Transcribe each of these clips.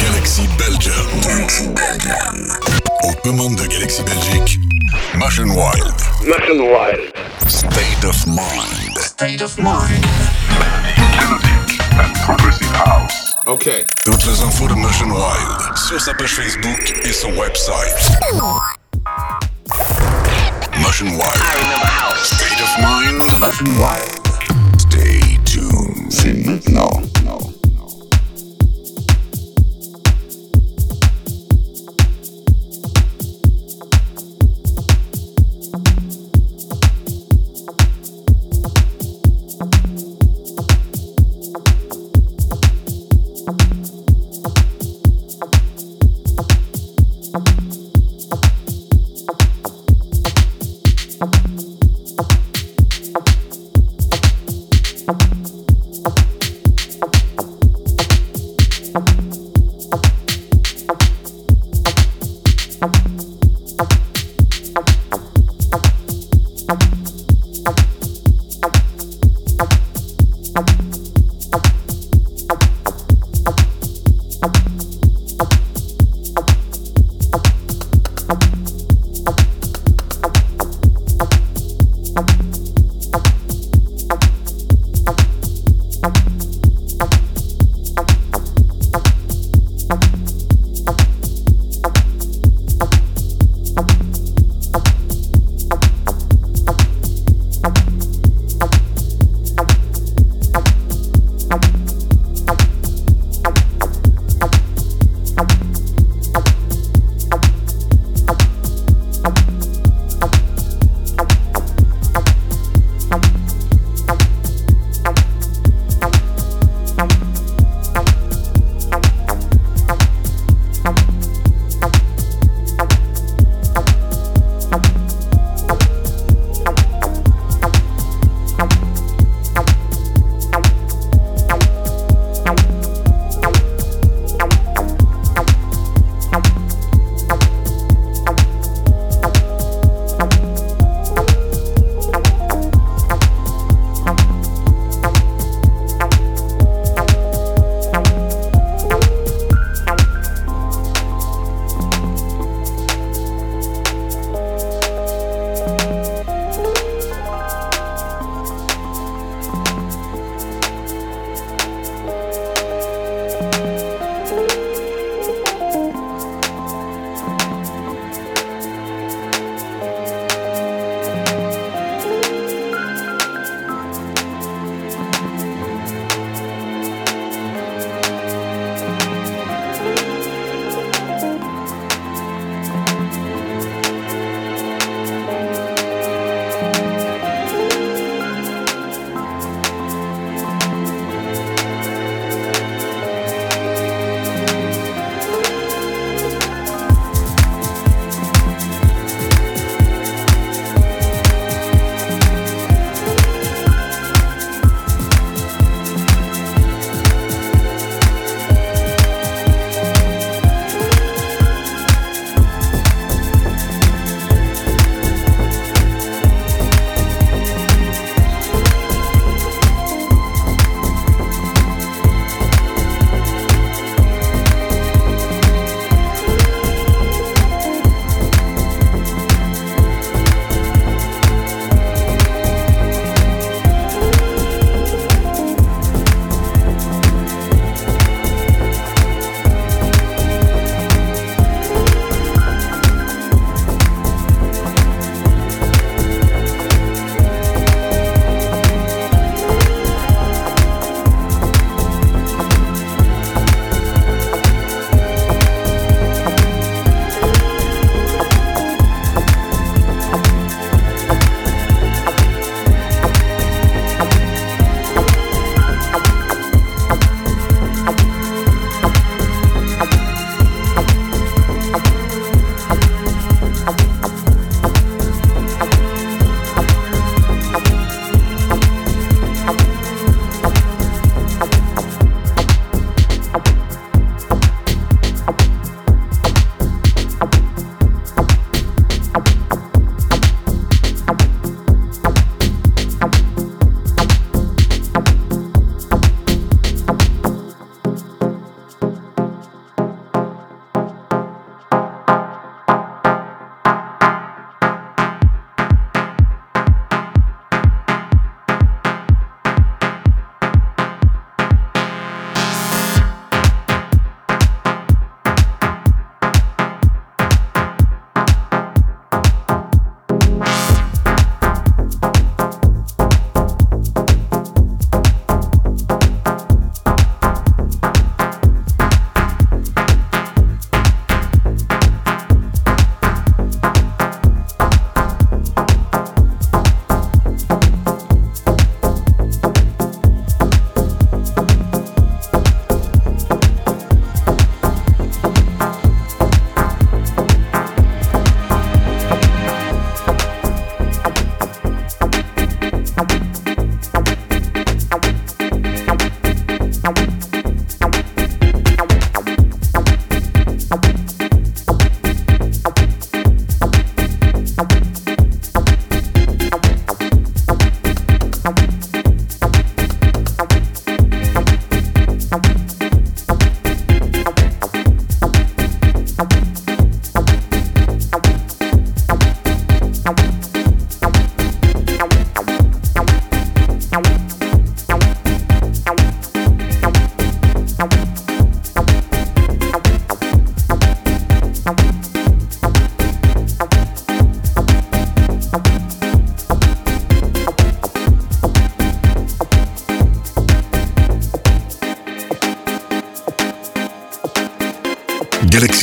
Galaxy Belgium. Galaxy Belgium. Aux commandes de Galaxy Belgique, Machine Wild. Mission wild. State of Mind. State of mind. Melodic and progressive house. Okay. Toutes les infos de Machine Wild sur sa page Facebook et son website. Machine Wild. I remember house. State of Mind. Machine Wild. Stay tuned. C'est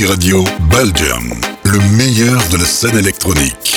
Radio Belgium, le meilleur de la scène électronique.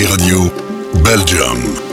Radio, Belgium.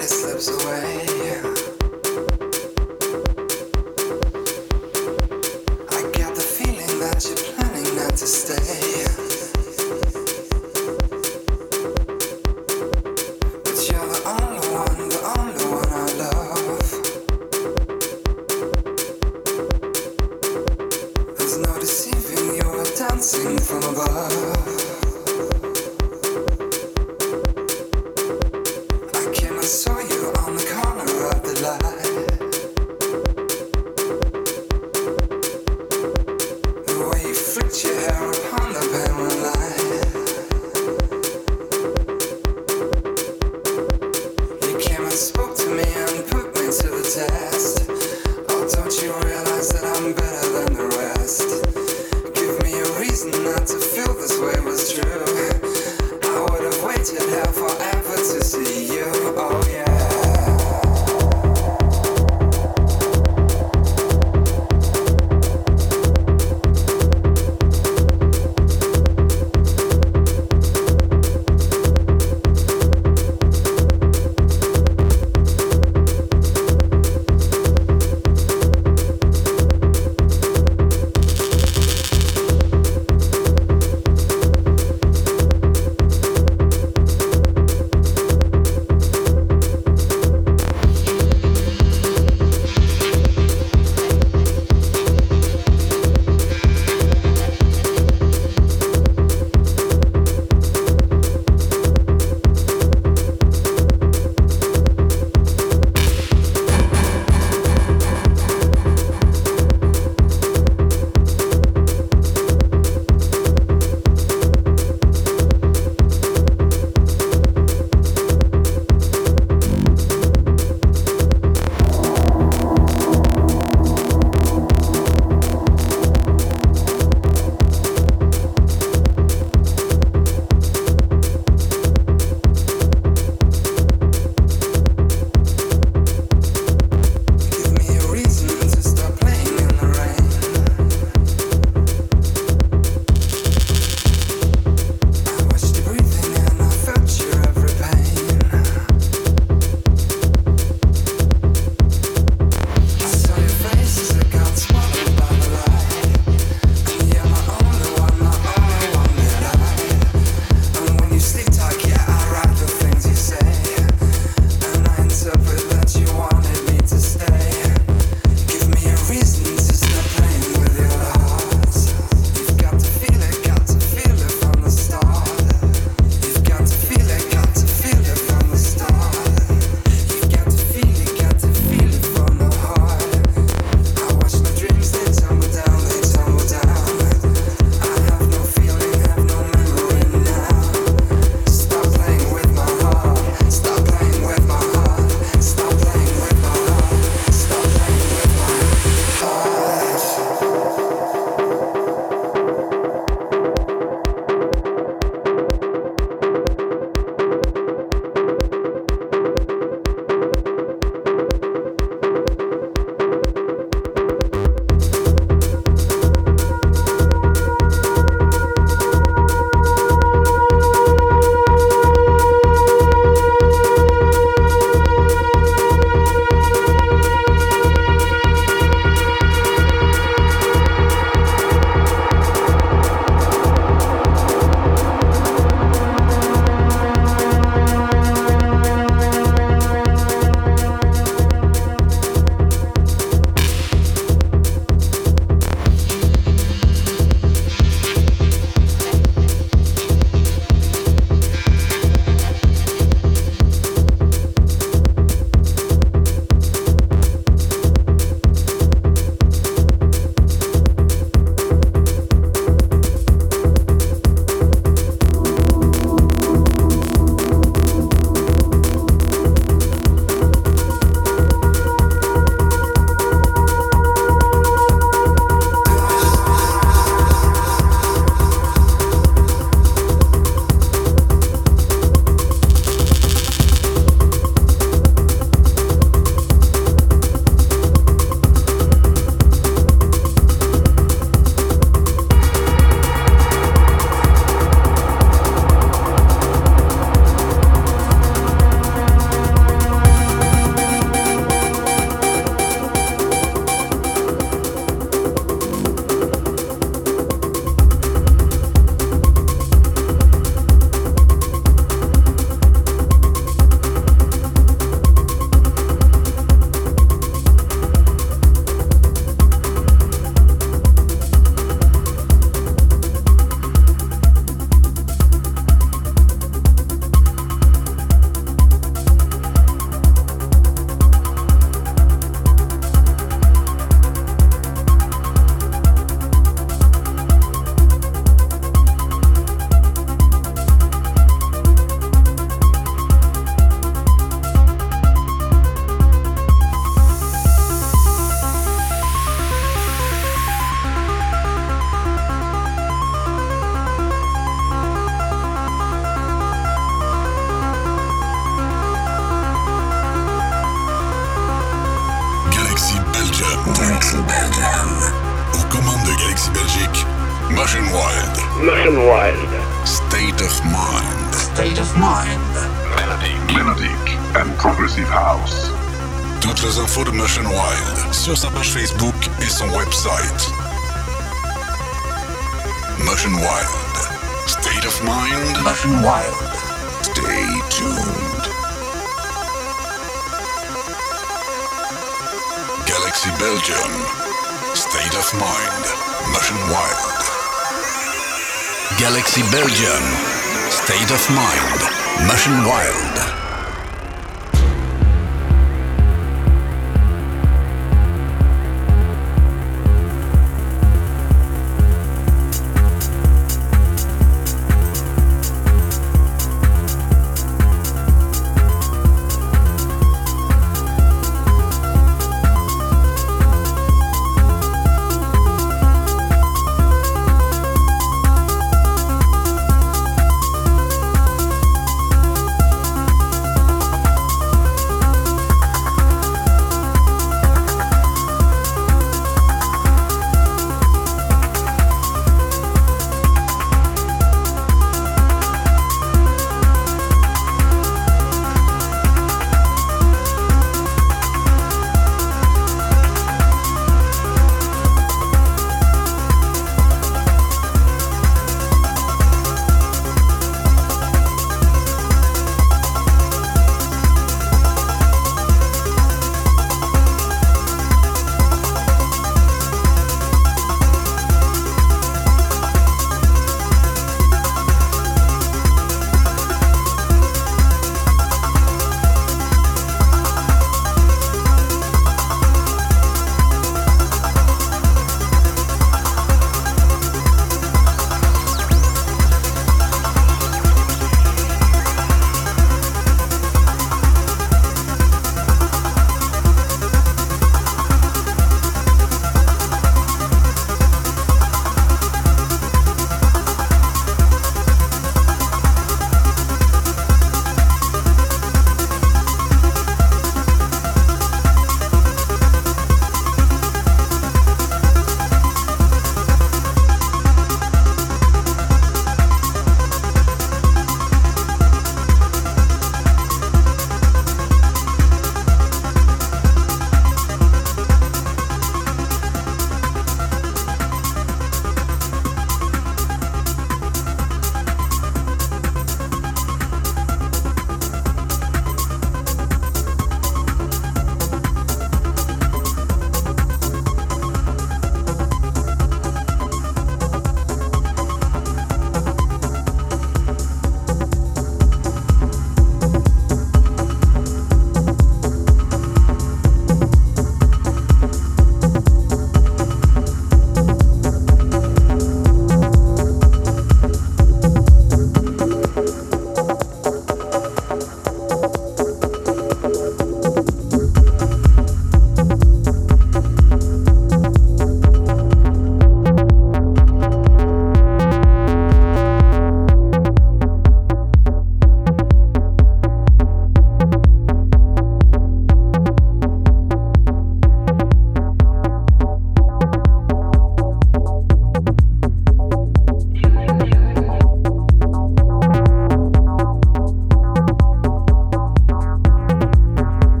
It slips away.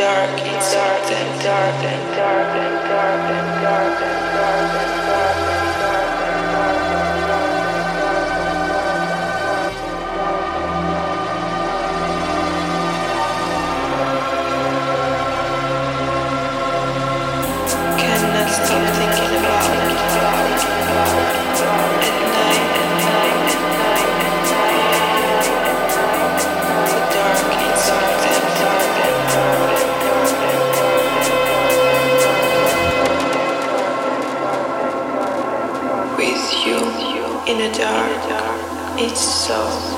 Dark is dark and dark and dark and dark and dark and dark It's so,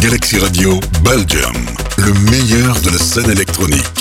Galaxy Radio Belgium, le meilleur de la scène électronique.